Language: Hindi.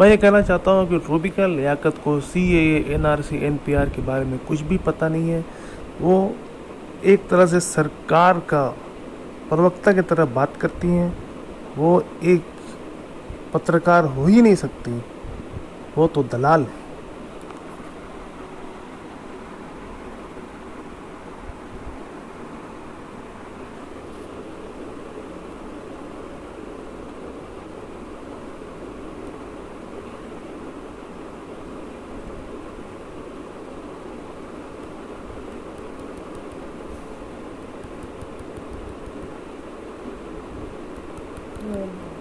मैं ये कहना चाहता हूँ कि रूबिका लियाकत को C A N R C N P R के बारे में कुछ भी पता नहीं है। वो एक तरह से सरकार का प्रवक्ता की तरह बात करती हैं। वो एक पत्रकार हो ही नहीं सकती। वो तो दलाल है। 嗯。